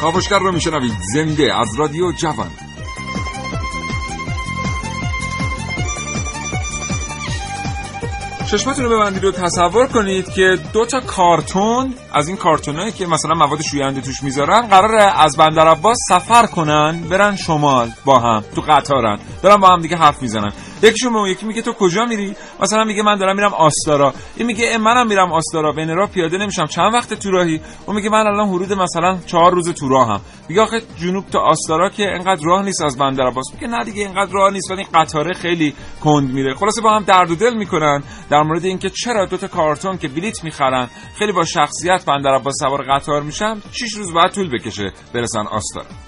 کاوشگر رو میشنوید. زنده از رادیو جوان. چشمتون رو ببندید و تصور کنید که دو تا کارتون از این کارتونایی که مثلا مواد شوینده توش می‌ذارن قراره از بندر عباس سفر کنن برن شمال با هم تو قطارن. دارن با هم دیگه حرف می‌زنن. یکیشون به یکی میگه تو کجا میری؟ مثلا میگه من دارم میرم آستارا. این میگه منم میرم آستارا. بین راه پیاده نمیشم. چند وقت تو راهی؟ اون میگه من الان حدود مثلا چهار روز تو راهم. میگه آخه جنوب تا آستارا که انقدر راه نیست از بندر عباس میگه نه دیگه اینقدر راه نیست ولی قطاره خیلی کند میره. خلاصه با هم درد و دل می‌کنن در مورد اینکه چرا دو تا کارتون که بلیت می‌خرن خیلی با شخصیت بندر عباس سوار قطار میشن 6 روز بعد طول بکشه برسن آستارا.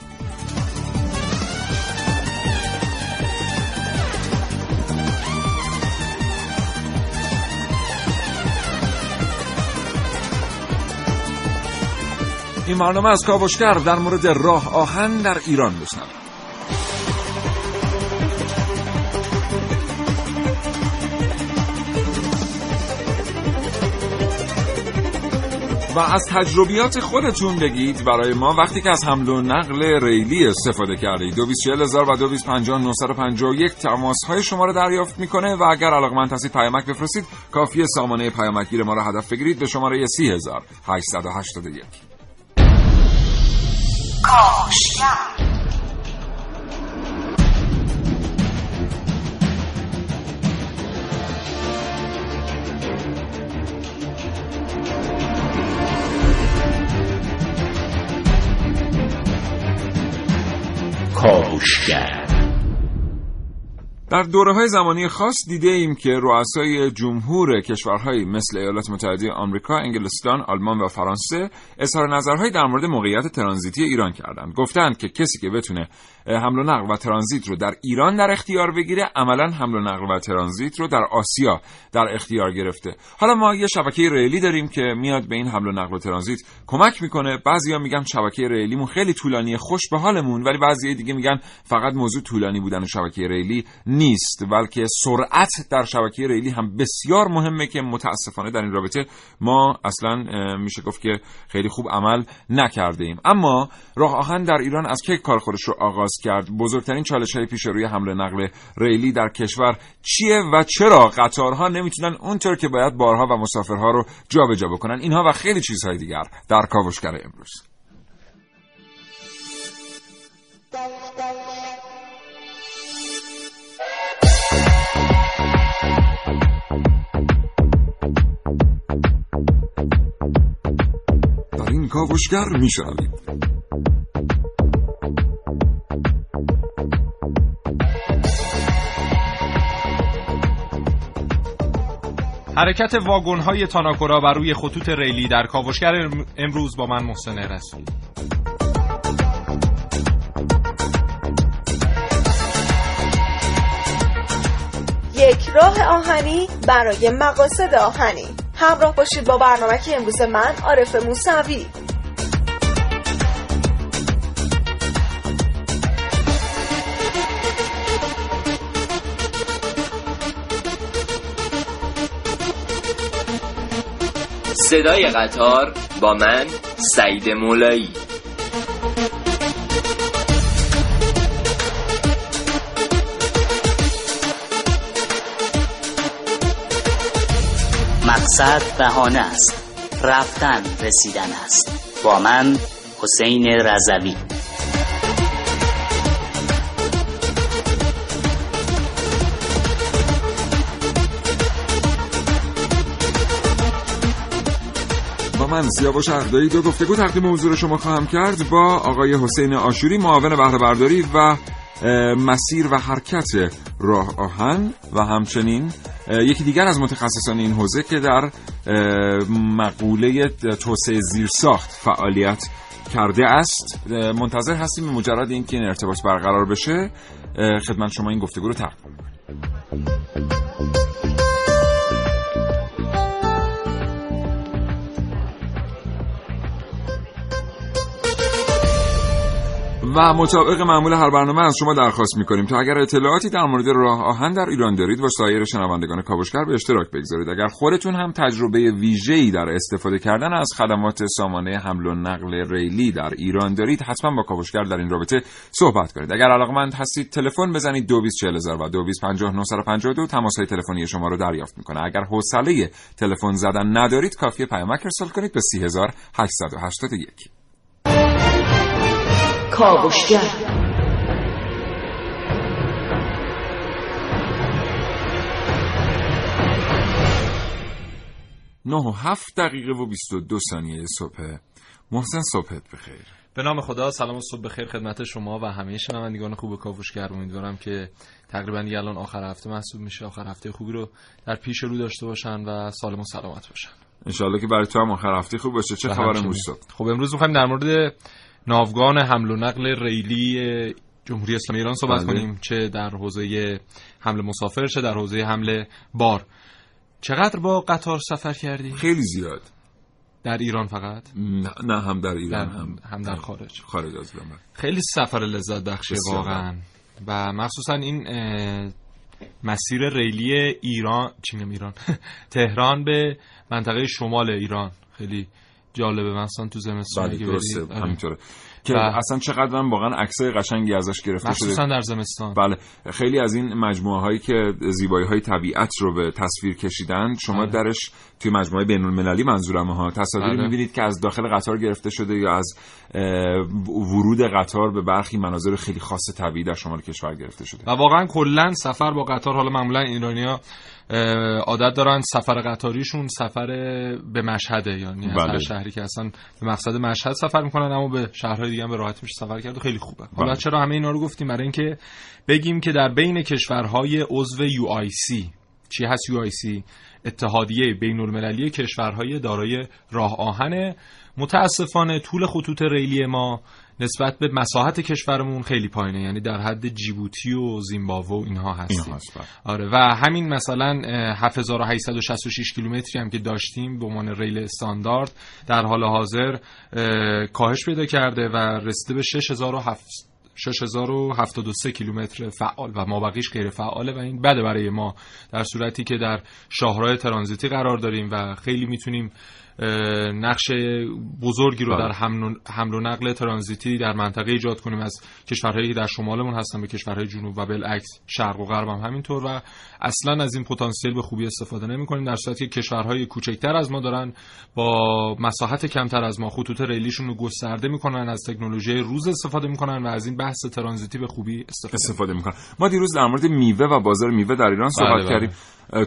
این برنامه از کاوشگر در مورد راه آهن در ایران بشنوید و از تجربیات خودتون بگید. برای ما وقتی که از حمل و نقل ریلی استفاده کردید. 224000 و 2250951 تماس های شما رو دریافت می‌کنه و اگر علاقمند هستید پیامک بفرستید. کافی سامانه پیامکگیر ما رو هدف بگیرید به شماره 30881 کاوشگر. کاوشگر در دوره های زمانی خاص دیده ایم که رؤسای جمهور کشورهایی مثل ایالات متحده آمریکا، انگلستان، آلمان و فرانسه اظهار نظرهایی در مورد موقعیت ترانزیتی ایران کردند. گفتند که کسی که بتونه حمل و نقل و ترانزیت رو در ایران در اختیار بگیره، عملا حمل و نقل و ترانزیت رو در آسیا در اختیار گرفته. حالا ما یه شبکه ریلی داریم که میاد به این حمل و نقل و ترانزیت کمک می‌کنه. بعضیا میگن شبکه ریلیمون خیلی طولانیه، خوش به حالمون، ولی بعضی دیگه میگن فقط موضوع طولانی بودن شبکه ریلی نیست بلکه سرعت در شبکه ریلی هم بسیار مهمه که متاسفانه در این رابطه ما اصلا میشه گفت که خیلی خوب عمل نکرده ایم اما راه آهن در ایران از کی کار خودش رو آغاز کرد. بزرگترین چالش های پیش روی حمل نقل ریلی در کشور چیه و چرا قطارها نمی‌تونن اونطور که باید بارها و مسافرها رو جابجا بکنن؟ اینها و خیلی چیزهای دیگر در کاوشگر امروز. کاوشگر میشنوید. حرکت واگن های تاناکورا بر روی خطوط ریلی در کاوشگر امروز با من محسن رسول یک راه آهنی برای مقاصد آهنی. همراه باشید با برنامه که امروز من عارف موسوی. صدای قطار با من سعید مولایی. مقصد بهانه است. رفتن رسیدن است. با من حسین رضوی. من سیاوش اقدایی دو گفتگو تقدیم حضور شما خواهم کرد با آقای حسین آشوری معاون بهره برداری و مسیر و حرکت راه آهن و همچنین یکی دیگر از متخصصان این حوزه که در مقوله توسعه زیرساخت فعالیت کرده است. منتظر هستیم مجرد اینکه این ارتباط برقرار بشه خدمت شما این گفتگو رو تقدیم و مطابق معمول هر برنامه از شما درخواست می‌کنیم. تا اگر اطلاعاتی در مورد راه آهن در ایران دارید با سایر شنوندگان کاوشگر به اشتراک بگذارید. اگر خودتون هم تجربه ویژه‌ای در استفاده کردن از خدمات سامانه حمل و نقل ریلی در ایران دارید حتما با کاوشگر در این رابطه صحبت کنید. اگر علاقمند هستید تلفن بزنید 224000 و 225952 تماس های تلفنی شما رو دریافت می‌کنه. اگر حوصله تلفن زدن ندارید کافیه پیامک ارسال کنید به 3881 کاوشگر. نه و هفت دقیقه و بیست و دو ثانیه صبح. محسن صبحت بخیر. به نام خدا سلام و صبح بخیر خدمت شما و همه شنوندگان خوب کاوشگر. امیدوارم که تقریبا دیگه الان آخر هفته محسوب میشه. آخر هفته خوبی رو در پیش رو داشته باشن و سالم و سلامت باشن. انشالله که برای تو هم آخر هفته خوب باشه. چه خبر امروز خب امروز می‌خوایم در مورد ناوگان حمل و نقل ریلی جمهوری اسلامی ایران صحبت بله. کنیم چه در حوزه حمل مسافر چه در حوزه حمل بار. چقدر با قطار سفر کردی؟ خیلی زیاد. در ایران فقط؟ نه, هم در ایران هم, هم در خارج. خارج از ایران خیلی سفر لذت بخشه واقعا. و مخصوصا این مسیر ریلی ایران چینم ایران؟ تهران به منطقه شمال ایران. خیلی جالبه. مثلا تو زمستون بله درسته. آره. همینطوره. که اصلا چقدر هم واقعا عکسای قشنگی ازش گرفته شده. مخصوصا در زمستان. بله. خیلی از این مجموعه هایی که زیبایی های طبیعت رو به تصویر کشیدن شما بله. درش توی مجموعه بین المللی منظورم ها تصاویری بله. می‌بینید که از داخل قطار گرفته شده یا از ورود قطار به برخی مناظر خیلی خاص طبیعی در شمال کشور گرفته شده و واقعا کلا سفر با قطار حالا معمولا ایرانیا عادت دارن سفر قطاریشون سفر به مشهده یعنی بله. شهری که اصلا به مقصد مشهد سفر می‌کنن اما به شهرهای دیگه هم به راحتی میشه سفر کرد و خیلی خوبه حالا بله. چرا همه اینا رو گفتیم برای اینکه بگیم که در بین کشورهای عضو UIC چی هست UIC اتحادیه بین المللی کشورهای دارای راه آهن متاسفانه طول خطوط ریلی ما نسبت به مساحت کشورمون خیلی پایینه یعنی در حد جیبوتی و زیمبابوه و اینها هستیم بله. آره و همین مثلا 7866 کیلومتری هم که داشتیم به عنوان ریل استاندارد در حال حاضر کاهش پیدا کرده و رسیده به 6007 6073 کیلومتر فعال و مابقیش غیر فعاله و این بده برای ما در صورتی که در شاهراه ترانزیتی قرار داریم و خیلی می‌تونیم نقش بزرگی رو بله. در حمل و نقل ترانزیتی در منطقه ایجاد کنیم از کشورهایی که در شمالمون هستن به کشورهای جنوب و بالعکس شرق و غرب هم همینطور و اصلا از این پتانسیل به خوبی استفاده نمی کنیم در صورتی که کشورهای کوچکتر از ما دارن با مساحت کمتر از ما خطوط ریلیشون رو گسترده می‌کنن از تکنولوژی روز استفاده می‌کنن و از این بحث ترانزیتی به خوبی استفاده, استفاده می‌کنن ما دیروز در مورد میوه و بازار میوه در ایران صحبت بله, بله. کردیم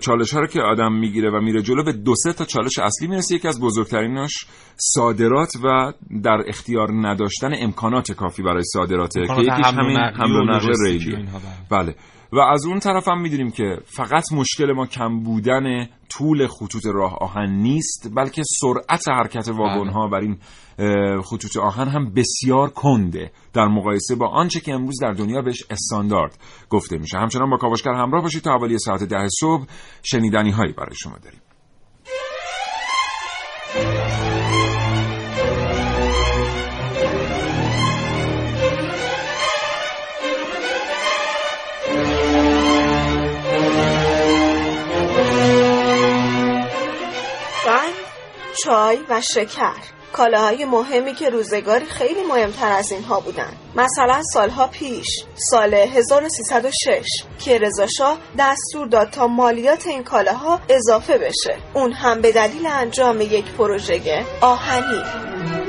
چالش ها رو که آدم می‌گیره و میره جلو به دو سه تا چالش اصلی می‌رسه. یکی از بزرگتریناش صادرات و در اختیار نداشتن امکانات کافی برای صادرات که یکیش همین حمل و نقل ریلی بله. و از اون طرف هم می‌دونیم که فقط مشکل ما کم بودن طول خطوط راه آهن نیست بلکه سرعت حرکت واگن ها بر این خطوط آهن هم بسیار کنده در مقایسه با آنچه که امروز در دنیا بهش استاندارد گفته میشه. همچنان با کاوشگر همراه باشید تا حوالی ساعت ده صبح شنیدنی هایی برای شما داریم. چای و شکر. کالاهای مهمی که روزگاری خیلی مهمتر از اینها بودند مثلا سالها پیش سال 1306 که رضاشاه دستور داد تا مالیات این کالاها اضافه بشه. اون هم به دلیل انجام یک پروژه آهنی.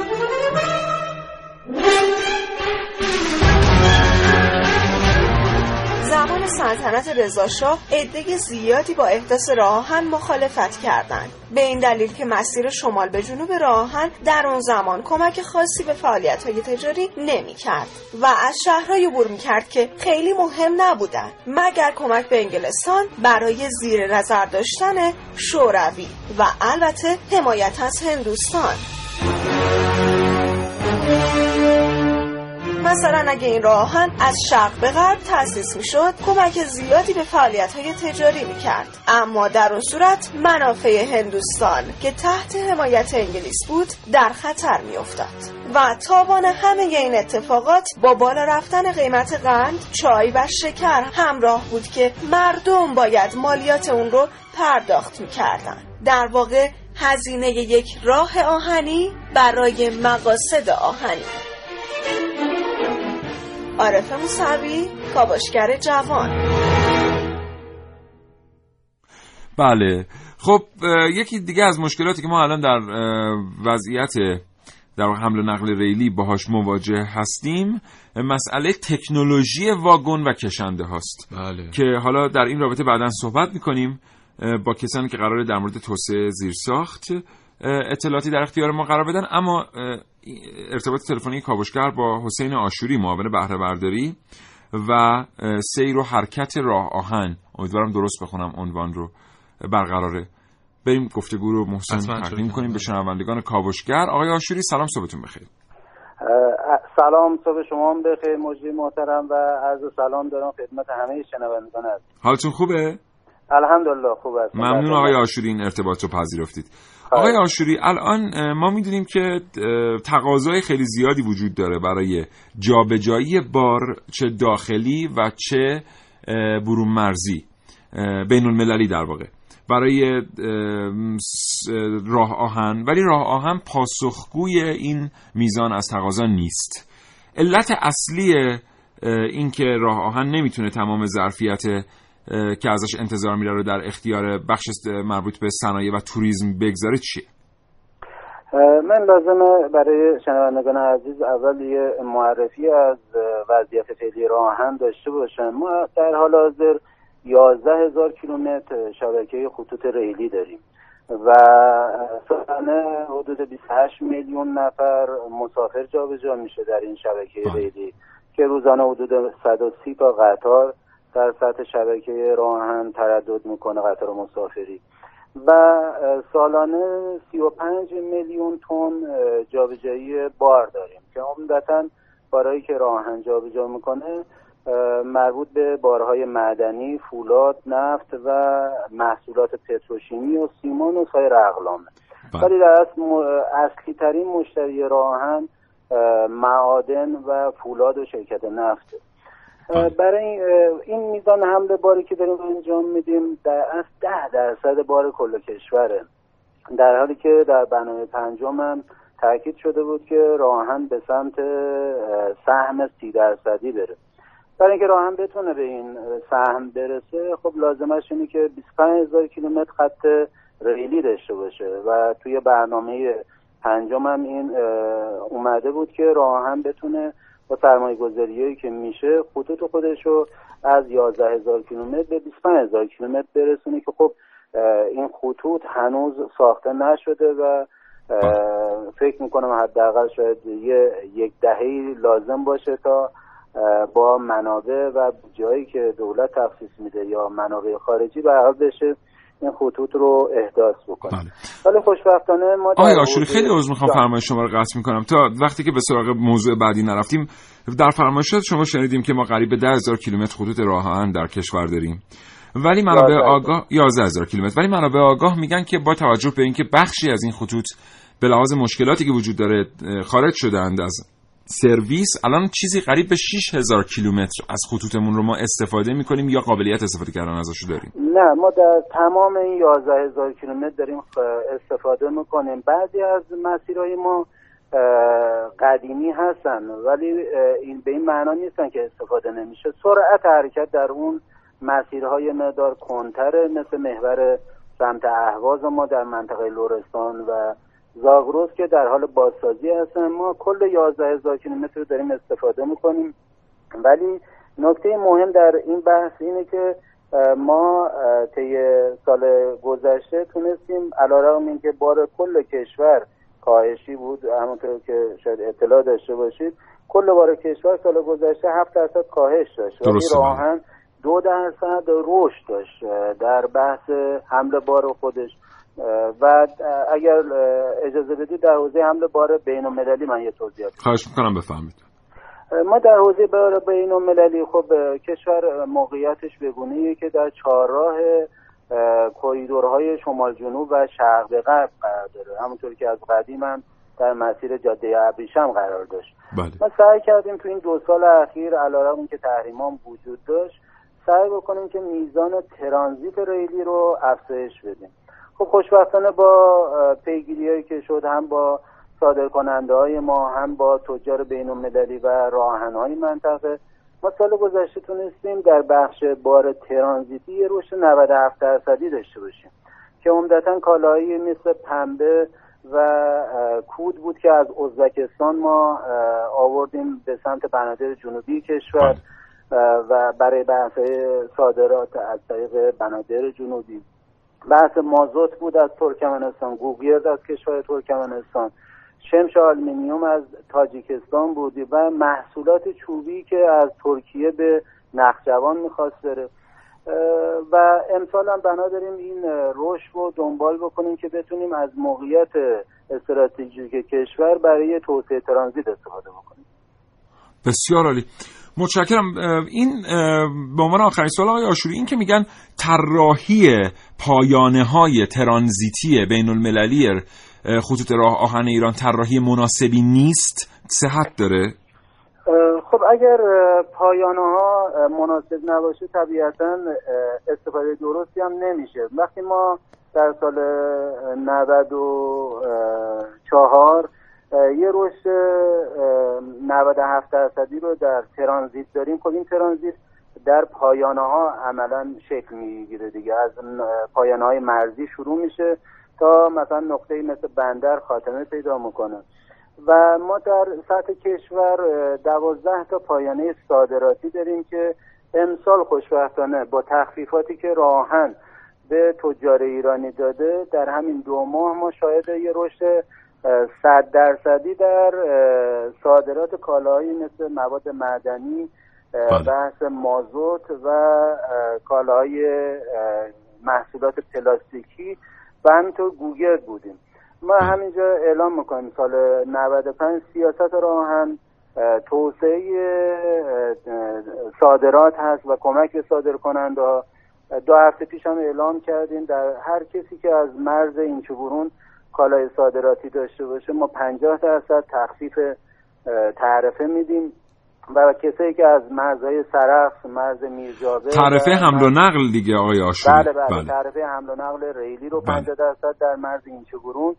سلطنت رضاشاه عده زیادی با احداث راه آهن مخالفت کردند. به این دلیل که مسیر شمال به جنوب راه آهن در اون زمان کمک خاصی به فعالیت های تجاری نمی کرد و از شهرهای عبور می کرد که خیلی مهم نبودند مگر کمک به انگلستان برای زیر نظر داشتن شوروی. و البته حمایت از هندوستان. مثلا اگه این راهن از شرق به غرب تأسیس می شد کمک زیادی به فعالیت های تجاری می کرد اما در اون صورت منافع هندوستان که تحت حمایت انگلیس بود در خطر می افتاد و تابان همه این اتفاقات با بالا رفتن قیمت قند، چای و شکر همراه بود که مردم باید مالیات اون رو پرداخت می کردن. در واقع هزینه یک راه آهنی برای مقاصد آهنی. عارف موسوی کاباشگر جوان. بله. خب یکی دیگه از مشکلاتی که ما الان در وضعیت در حمل و نقل ریلی باهاش مواجه هستیم مسئله تکنولوژی واگن و کشنده هاست. بله. که حالا در این رابطه بعدا صحبت می‌کنیم با کسانی که قراره در مورد توسعه زیرساخت اطلاعاتی در اختیار ما قرار بدن اما ارتباط تلفنی کاوشگر با حسین آشوری معاون بهره برداری و سیر و حرکت راه آهن. امیدوارم درست بخونم عنوان رو برقراره. بریم گفتگو رو محسن تقدیم کنیم به شنوندگان کاوشگر. آقای آشوری سلام صبحتون بخیر. سلام صبح شما هم بخیر مجری محترم و عرض سلام دارم خدمت همه شنوندگان هست حالتون خوبه؟ الحمدلله خوب است. ممنون آقای آشوری این ارتباط رو پذیرفتید. آقای آشوری الان ما می‌دونیم که تقاضای خیلی زیادی وجود داره برای جابجایی بار چه داخلی و چه برون مرزی بین المللی در واقع. برای راه آهن ولی راه آهن پاسخگوی این میزان از تقاضا نیست. علت اصلی اینکه راه آهن نمی‌تونه تمام ظرفیت که ازش انتظار میره رو در اختیار بخش مربوط به صنایع و توریسم بگذاره چیه؟ من لازمه برای شنوندگان عزیز اول یه معرفی از وضعیت فعلی راهن داشته باشم. ما در حال حاضر یازده هزار کیلومتر شبکه خطوط ریلی داریم و سالانه حدود 28 میلیون نفر مسافر جابجا میشه در این شبکه ریلی که روزانه حدود 130 تا قطار در سطح شبکه راهن تردد می‌کنه قطار مسافری و سالانه 35 میلیون تن جابجایی بار داریم که عمدتا بارهایی که راهن جابجا می‌کنه مربوط به بارهای معدنی، فولاد، نفت و محصولات پتروشیمی و سیمان و سایر اقلامه بله. ولی در اصلی ترین مشتری راهن معادن و فولاد و شرکت نفته. برای این میزان حمل باری که داریم انجام میدیم در از ده درصد بار کل کشوره. در حالی که در برنامه پنجم هم تاکید شده بود که راهن به سمت سهم سی درصدی بره. برای اینکه راهن بتونه به این سهم برسه خب لازمش اینه که 25 هزار کیلومتر خط ریلی داشته باشه و توی برنامه پنجم هم این اومده بود که راهن بتونه با سرمایه گذاریایی که میشه خطوط خودش رو از 11 هزار کیلومتر به 25 هزار کیلومتر برسونه که خب این خطوط هنوز ساخته نشده و فکر می‌کنم حداقل شاید یه یک دهه لازم باشه تا با منابع و جایی که دولت تخصیص میده یا منابع خارجی به بشه این خطوط رو احداث بکنه. بله. ولی خوشبختانه ما آقای آشوری خیلی عذر می‌خوام فرمایش شما رو قطع می‌کنم. تا وقتی که به سراغ موضوع بعدی نرفتیم در فرمایشات شما شنیدیم که ما قریب به 10000 کیلومتر خطوط راه در کشور داریم. ولی منابع آگاه 11000 کیلومتر. ولی منابع آگاه میگن که با توجه به اینکه بخشی از این خطوط به لحاظ مشکلاتی که وجود داره خارج شدند از سرویس الان چیزی قریب به 6000 کیلومتر از خطوطمون رو ما استفاده می‌کنیم یا قابلیت استفاده کردن ازش داریم؟ نه ما در تمام این 11000 کیلومتر داریم استفاده می‌کنیم. بعضی از مسیرهای ما قدیمی هستن ولی این به این معنا نیستن که استفاده نمیشه. سرعت حرکت در اون مسیرهای مقدار کنتره مثل محور سمت اهواز ما در منطقه لورستان و زاگروس که در حال بازسازی هستن. ما کل 11 هزار کیلومتر رو داریم استفاده می‌کنیم. ولی نکته مهم در این بحث اینه که ما طی سال گذشته تونستیم علیرغم اینکه بار کل کشور کاهشی بود همونطور که شاید اطلاع داشته باشید. کل بار کشور سال گذشته هفت درصد کاهش داشت. ولی راهن دو درصد رشد داشت در بحث حمل بار خودش. و اگر اجازه بدید در حوزه حمل بار بین المللی من یه توضیح خواهش می‌کنم بفهمید ما در حوزه بار بین المللی خب کشور موقعیتش بگونه که در چهارراه کوریدورهای شمال جنوب و شرق غرب قرار داره. همونطور که از قدیم هم در مسیر جاده ابریشم قرار داشت. بله. ما سعی کردیم تو این دو سال اخیر علیرغم که تحریمام وجود داشت سعی بکنیم که میزان ترانزیت ریلی رو افزایش بدیم. خب خوشبختانه با پیگیری هایی که شد هم با صادر کننده های ما هم با تجار بین المللی و راهن های منطقه ما سال گذشته تونستیم در بخش بار ترانزیتی یه رشد 97 درصدی داشته باشیم که عمدتا کالاهایی مثل پنبه و کود بود که از ازبکستان ما آوردیم به سمت بنادر جنوبی کشور و برای بحث صادرات از طریق بنادر جنوبی. بحث مازوت بود از ترکمنستان گوگیرد از کشور ترکمنستان. شمش آلمینیوم از تاجیکستان بودی و محصولات چوبی که از ترکیه به نخجوان می‌خواست بره. و امسال هم بنا داریم این رشد رو دنبال بکنیم که بتونیم از موقعیت استراتژیک کشور برای توسعه ترانزیت استفاده بکنیم. بسیار عالی. متشکرم. این به عنوان آخرین سوال آقای آشوری این که میگن طراحی پایانه های ترانزیتی بین المللی خطوط راه آهن ایران طراحی مناسبی نیست صحت داره؟ خب اگر پایانه ها مناسب نباشه طبیعتا استفاده درستی هم نمیشه. وقتی ما در سال 94 یه رشد 97 درصدی رو در ترانزیت داریم. خب این ترانزیت در پایانه ها عملا شکل می‌گیره دیگه. از پایانه های مرزی شروع میشه تا مثلا نقطه مثل بندر خاتمه پیدا می‌کنه. و ما در سطح کشور دوازده تا پایانه صادراتی داریم که امسال خوشبختانه با تخفیفاتی که راهن به تجار ایرانی داده در همین دو ماه ما شاهد یه رشد صد درصدی در صادرات کالاهایی مثل مواد معدنی بله. بحث مازوت و کالاهای محصولات پلاستیکی. و همینطور گوگل بودیم. ما همینجا اعلام می‌کنیم سال 95 سیاست راهن توسعه صادرات هست و کمک به صادر کننده ها دو هفته پیش هم اعلام کردیم در هر کسی که از مرز اینچوبرون کالای صادراتی داشته باشه ما 50 درصد تخفیف تعرفه میدیم. و کسایی که از مرزهای سرخ مرز میرجاوه تعرفه حمل و نقل دیگه آقای آشوری. بله بله, بله. تعرفه حمل و نقل ریلی رو 50 درصد در مرز اینچوبرون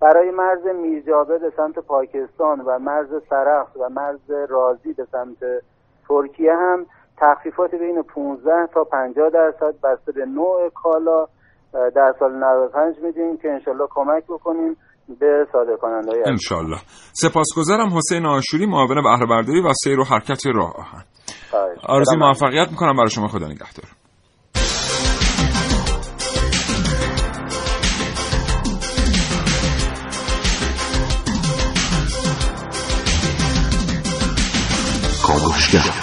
برای مرز میرجاوه به سمت پاکستان و مرز سرخ و مرز رازی به سمت ترکیه هم تخفیفات بین 15 تا 50 درصد بسته به نوع کالا. در سال 95 میدیم که انشالله کمک بکنیم به صادر کننده های انشالله. سپاسگزارم حسین آشوری معاون بهره برداری و سیر و حرکت راه. آهن آرزوی موفقیت می‌کنم. برای شما خدا نگهدار. کاوشگر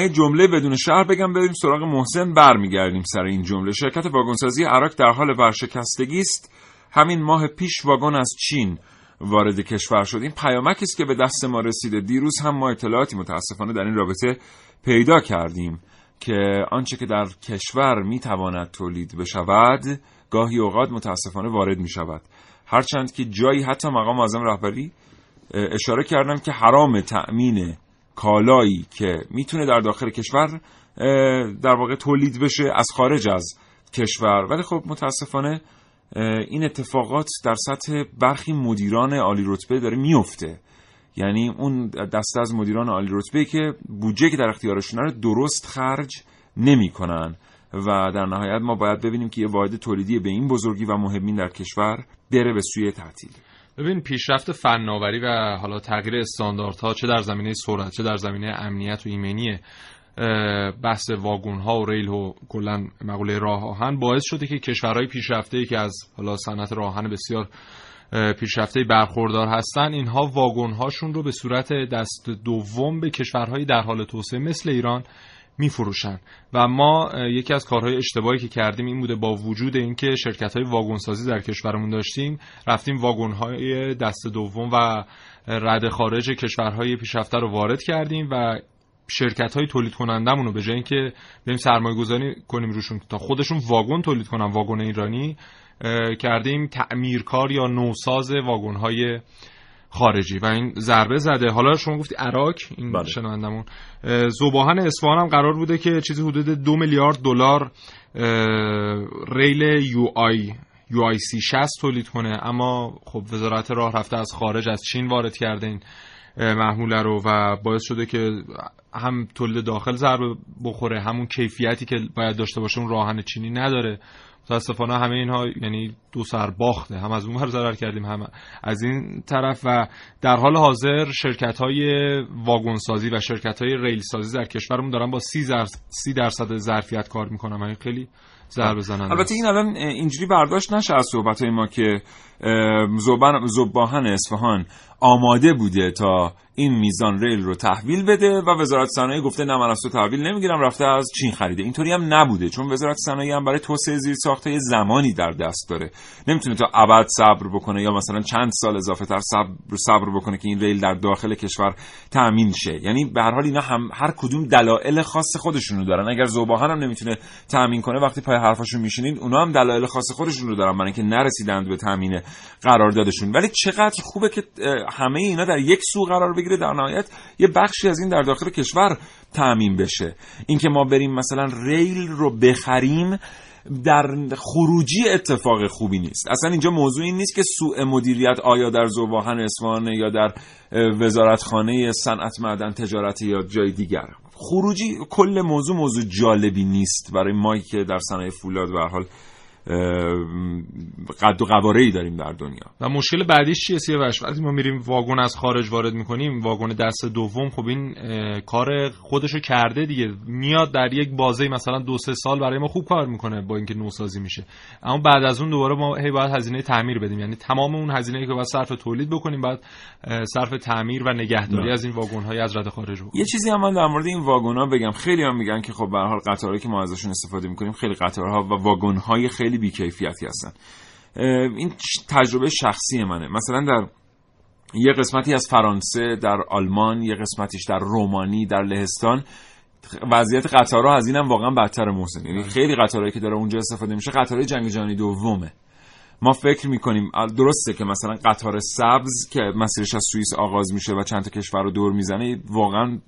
من یه جمله بدون شهر بگم بریم سراغ محسن برمیگردیم سر این جمله. شرکت واگنسازی عراق در حال ورشکستگی است. همین ماه پیش واگن از چین وارد کشور شد. این پیامکی است که به دست ما رسیده. دیروز هم ما اطلاعاتی متاسفانه در این رابطه پیدا کردیم که آنچه که در کشور می‌تواند تولید بشود گاهی اوقات متاسفانه وارد می شود هرچند که جایی حتی مقام اعظم رهبری اشاره کردن که حرام تأمین کالایی که می‌تونه در داخل کشور در واقع تولید بشه از خارج از کشور. ولی خب متاسفانه این اتفاقات در سطح برخی مدیران عالی رتبه داره میفته یعنی اون دسته از مدیران عالی رتبه که بودجه که در اختیارشون رو درست خرج نمی‌کنن. و در نهایت ما باید ببینیم که یه واحد تولیدی به این بزرگی و مهمین در کشور بره به سوی تعطیل. ببین پیشرفت فناوری و حالا تغییر استانداردها چه در زمینه سرعت چه در زمینه امنیت و ایمنی بحث واگن ها و ریل و کلا مقوله راه آهن باعث شده که کشورهای پیشرفته ای که از حالا صنعت راه آهن بسیار پیشرفته برخوردار هستن اینها واگن هاشون رو به صورت دست دوم به کشورهای در حال توسعه مثل ایران میفروشن. و ما یکی از کارهای اشتباهی که کردیم این بوده با وجود اینکه شرکت های واگن سازی در کشورمون داشتیم رفتیم واگن های دست دوم و رد خارج کشورهای پیشرفته رو وارد کردیم و شرکت های تولید کنندمون رو به جای اینکه بریم سرمایه گذاری کنیم روشون تا خودشون واگن تولید کنن واگن ایرانی کردیم تعمیرکار یا نوساز واگن های خارجی و این ضربه زده. حالا شما گفتی عراق این بله. شنوندمون زوباهن اصفهان هم قرار بوده که چیزی حدود دو میلیارد دلار ریل یو آی یو آی سی 60 تولید کنه. اما خب وزارت راه رفته از خارج از چین وارد کرده این محموله رو و باعث شده که هم تولید داخل ضربه بخوره همون کیفیتی که باید داشته باشه اون راه آهن چینی نداره. متاسفانه همه اینها یعنی دو سر باخته هم از اون ضرر کردیم هم از این طرف. و در حال حاضر شرکت های واگن سازی و شرکت های ریل سازی در کشورمون دارن با 30 درصد ظرفیت کار می‌کنن. این خیلی ضربه زننده البته این الان اینجوری برداشت نشه از صحبت های ما که زباهن اصفهان آماده بوده تا این میزان ریل رو تحویل بده و وزارت صنایع گفته نه من از تو تحویل نمی‌گیرم رفته از چین خریده. اینطوری هم نبوده چون وزارت صنایع هم برای توسعه زیر ساخته زمانی در دست داره. نمی‌تونه تا ابد صبر بکنه یا مثلا چند سال اضافه تر صبر صبر بکنه که این ریل در داخل کشور تامین شه. یعنی به هر حال اینا هم هر کدوم دلایل خاص خودشونو دارن. اگر زوباهن هم نمی‌تونه تامین کنه وقتی پای حرفاشون میشینید اونا هم دلایل خاص خودشون دارن برای اینکه نرسیدند به تامین قراردادشون. ولی چقدر خوبه که همه اینا در یک سو قرار بگیره در نهایت یه بخشی از این در داخل کشور تعمین بشه. اینکه ما بریم مثلا ریل رو بخریم در خروجی اتفاق خوبی نیست. اصلا اینجا موضوع این نیست که سوء مدیریت آیا در زواهن اصفهان یا در وزارتخانه صنعت معدن تجارت یا جای دیگر. خروجی کل موضوع موضوع جالبی نیست برای ما که در صنایع فولاد به حال قد و قواره ای داریم در دنیا. و مشکل بعدیش چیه سیاوش؟ وقتی ما میریم واگن از خارج وارد می‌کنیم واگن دست دوم خب این کار خودشو کرده دیگه. میاد در یک بازه مثلا دو سه سال برای ما خوب کار می‌کنه با اینکه نوسازی میشه. اما بعد از اون دوباره ما هی باید هزینه تعمیر بدیم. یعنی تمام اون هزینه که باید صرف تولید بکنیم بعد صرف تعمیر و نگهداری نه. از این واگن های از رد خارج بکنیم. یه چیزی هم من در مورد این واگن ها بگم. خیلی هم میگن که خب به هر حال قطارهایی که ما ازشون استفاده می‌کنیم خیلی قطارها و واگن های خیلی بیکیفیتی هستن. این تجربه شخصی منه. مثلا در یه قسمتی از فرانسه در آلمان یه قسمتیش در رومانی در لهستان وضعیت قطارها از اینم واقعا بدتر محسن یعنی خیلی قطارهایی که داره اونجا استفاده میشه قطارهای جنگ جهانی دومه. ما فکر می‌کنیم درسته که مثلا قطار سبز که مسیرش از سوئیس آغاز میشه و چند تا کشور رو دور می‌زنه واقعا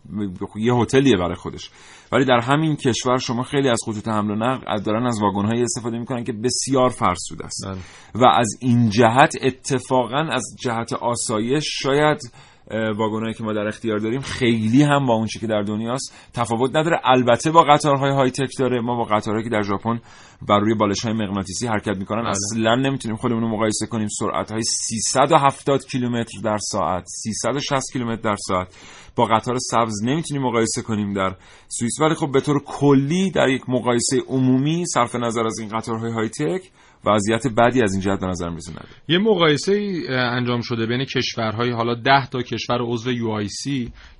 یه هتلیه برای خودش ولی در همین کشور شما خیلی از خطوط حمل و نقل دارن از واگن استفاده می‌کنن که بسیار فرسوده است بله. و از این جهت اتفاقا از جهت آسایش شاید واگنایی که ما در اختیار داریم خیلی هم با اون که در دنیاست تفاوت نداره. البته با قطارهای های تک داره. ما با قطارهایی که در ژاپن بر روی بالش های مغناطیسی حرکت می‌کنن بله. اصلا نمی‌تونیم خودمون رو مقایسه کنیم. سرعت های 370 کیلومتر در ساعت 360 کیلومتر در ساعت. با قطار سبز نمی‌تونیم مقایسه کنیم در سوئیس. ولی خب به طور کلی در یک مقایسه عمومی صرف نظر از این قطارهای های تک وضعیت بدی از این جهت به نظر می‌رسه یه مقایسه انجام شده بین کشورهای حالا 10 تا کشور عضو یو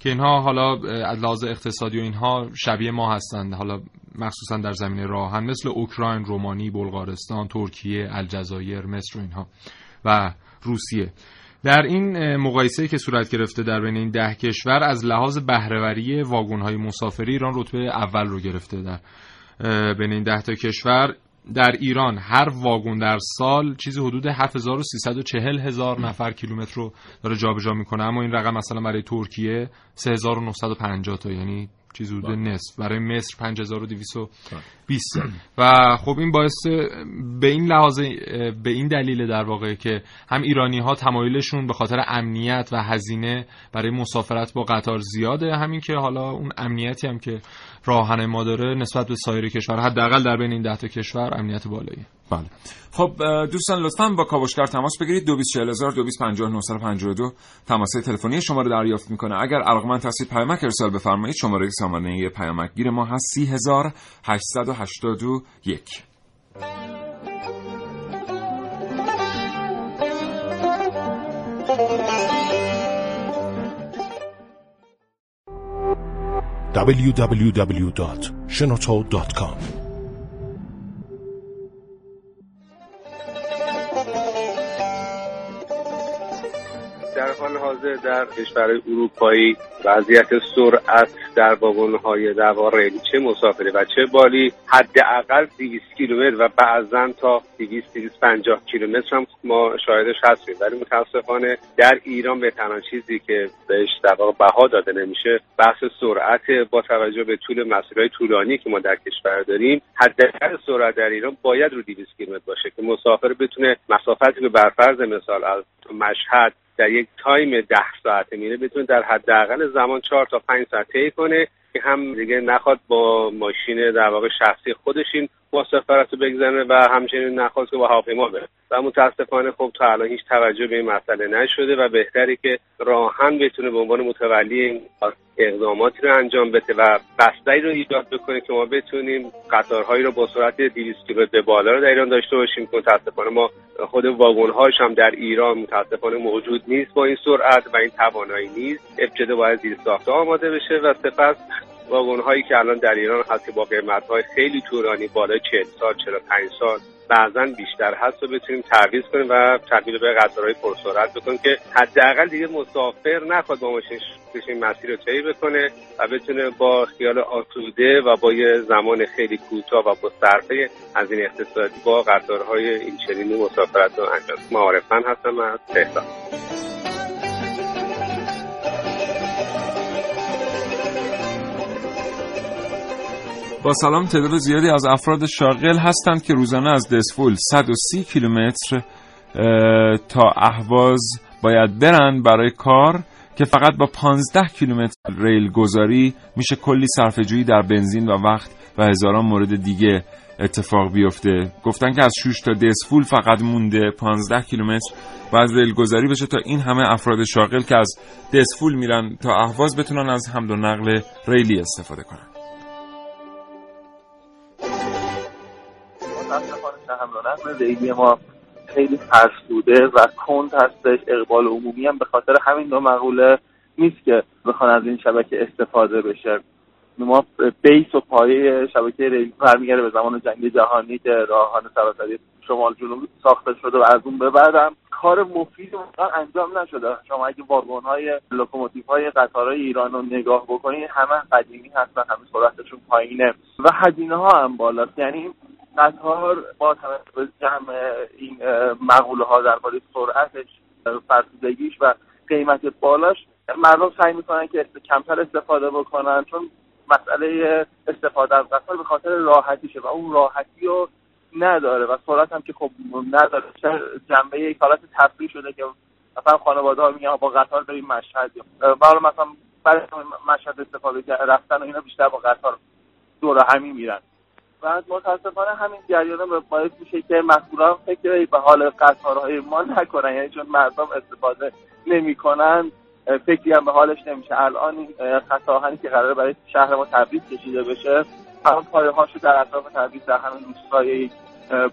که اینها حالا از لحاظ اقتصادی و اینها شبیه ما هستند حالا مخصوصا در زمینه راهن مثل اوکراین، رومانی، بلغارستان، ترکیه، الجزایر، مصر و اینها و روسیه. در این مقایسه که صورت گرفته در بین این ده کشور از لحاظ بهرهوری واگن مسافری ایران رتبه اول رو گرفته در بین این ده تا کشور. در ایران هر واگن در سال چیزی حدود 7340 هزار نفر کیلومتر رو داره جابجا می‌کنه. اما این رقم مثلا برای ترکیه 3950 تا یعنی چیز حدود نصف. برای مصر 5220 و خب این باعث به این لحاظ به این دلیل در واقع که هم ایرانی ها تمایلشون به خاطر امنیت و هزینه برای مسافرت با قطار زیاده همین که حالا اون امنیتی هم که راهن ما داره نسبت به سایر کشور حداقل در بین این ده تا کشور امنیت بالایی. بله. خب دوستان لطفا با کاوشگر تماس بگیرید. 224000 2250 تماس تلفنی شما رو دریافت می‌کنه. اگر علاقمند هستید پیامک ارسال بفرمایید. شماره سامانه پیامک گیر ما هست. 30881 www.shenoto.com در حال حاضر در کشورهای اروپایی وضعیت سرعت در واگن‌های ریلی چه مسافری و چه بالی حداقل 200 کیلومتر و بعضا تا 200 250 کیلومتر هم ما شاهدش هستیم. ولی متاسفانه در ایران به تنها چیزی که بهش در بها داده نمیشه بحث سرعت با توجه به طول مسیرهای طولانی که ما در کشور داریم. حداقل سرعت در ایران باید رو 200 کیلومتر باشه که مسافر بتونه مسافتی که بر فرض مثال از مشهد در یک تایم ده ساعته میره بتونه در حداقل زمان چهار تا پنج ساعت طی کنه که هم دیگه نخواد با ماشین در واقع شخصی خودش مسافرت رو بگذنه و همچنین نخواست که با هواپیما بره. و متاسفانه خب تا الان هیچ توجه به این مسئله نشده و بهتری که راهن بتونه به عنوان متولی این اقداماتی رو انجام بده و بستری رو ایجاد بکنه که ما بتونیم قطارهایی رو با سرعت 200 کیلومتر به بالا رو در ایران داشته باشیم. که متاسفانه ما خود واگن‌هاش هم در ایران متاسفانه موجود نیست با این سرعت و این توانایی نیست. ابتدا باید زیر ساخته آماده بشه و سپس واگن هایی که الان در ایران هست که با قیمت های خیلی طولانی بالای 40 سال 45 سال بعضا بیشتر هست و بتونیم تعویض کنیم و تبدیل به قطارهای پرسرعت بکنیم که حداقل دیگه مسافر نخواد با ماشینش این مسیر رو طی بکنه و بتونه با خیال آسوده و با یه زمان خیلی کوتاه و با صرفه از این اقتصادی با قطارهای این چنینی مسافرت رو انجام معارفن هستم از تهران با سلام تعداد زیادی از افراد شاغل هستند که روزانه از دسفول 130 کیلومتر تا اهواز باید برند برای کار که فقط با 15 کیلومتر ریل گذاری میشه کلی صرفه‌جویی در بنزین و وقت و هزاران مورد دیگه اتفاق بیفته. گفتن که از شوش تا دسفول فقط مونده 15 کیلومتر و از ریل گذاری بشه تا این همه افراد شاغل که از دسفول میرن تا اهواز بتونن از حمل و نقل ریلی استفاده کنن. نقل ریلی ما خیلی فرسوده و کند هستش. اقبال عمومی هم به خاطر همین دو مقوله نیست که بخوان از این شبکه استفاده بشه. ما base و پایه شبکه ریلی برمیگرده به زمان جنگ جهانی که راه آهن سراسری شمال جنوب ساخته شده و از اون به بعدم کار مفید انجام نشده. شما اگه واگن های لوکوموتیو های قطارهای ایران رو نگاه بکنید همه قدیمی هستن همه سرعتشون پایینه و هزینه ها هم بالاست. یعنی قطار با توجه جمع این مقوله ها درباره سرعتش فرسودگیش و قیمت بالاش مردم سعی می‌کنن که کمتر استفاده بکنن چون مسئله استفاده از قطار به خاطر راحتیشه و اون راحتی رو نداره و سرعت هم که خب نداره. جنبه یک حالت تفریح شده که مثلا خانواده ها میگن با قطار بریم مشهد حالا مثلا برای مشهد استفاده رفتن و اینا بیشتر با قطار دور همین میرن. و متاسفانه همین جریان باعث میشه که مسئولان فکر به حال قطارهای ما نکنن یعنی چون مردم استفاده نمی‌کنن فکری هم به حالش نمیشه. الان این خط که قرار برای شهر ما تبریز کشیده بشه الان پایه هاشو در اطراف تبریز در همین روستای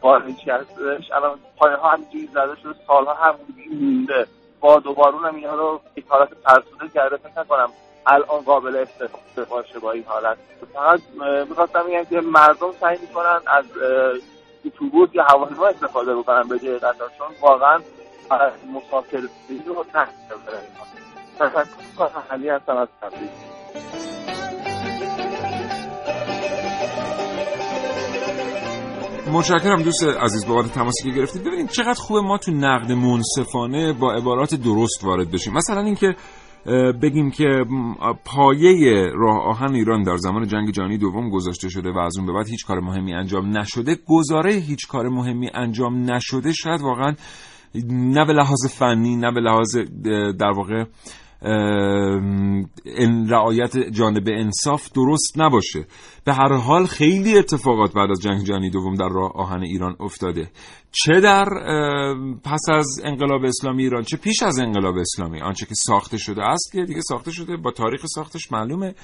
بارنچی هستش. الان پایه ها همینجوری زده شده سالها همونجوری مونده. باد و بارون هم اینا رو حالت فرسوده کرده فکر نکنم. الان قابل استفاده باشه با این حالت فقط می‌خواستم بگم که مردم سعی می‌کنن از اتوبوس یا هواپیما استفاده بکنن به جای قطار چون واقعا مسافر رو تشکر حلی هستم از تبریز متشکرم دوست عزیز بابت تماسی که گرفتید. ببینید چقدر خوبه ما تو نقد منصفانه با عبارات درست وارد بشیم. مثلا اینکه بگیم که پایه راه آهن ایران در زمان جنگ جهانی دوم گذاشته شده و از اون به بعد هیچ کار مهمی انجام نشده. گزاره هیچ کار مهمی انجام نشده. شاید واقعا نه به لحاظ فنی نه به لحاظ در واقع رعایت جانب انصاف درست نباشه. به هر حال خیلی اتفاقات بعد از جنگ جهانی دوم در راه آهن ایران افتاده. چه در پس از انقلاب اسلامی ایران چه پیش از انقلاب اسلامی آنچه که ساخته شده است که دیگه ساخته شده با تاریخ ساختش معلومه.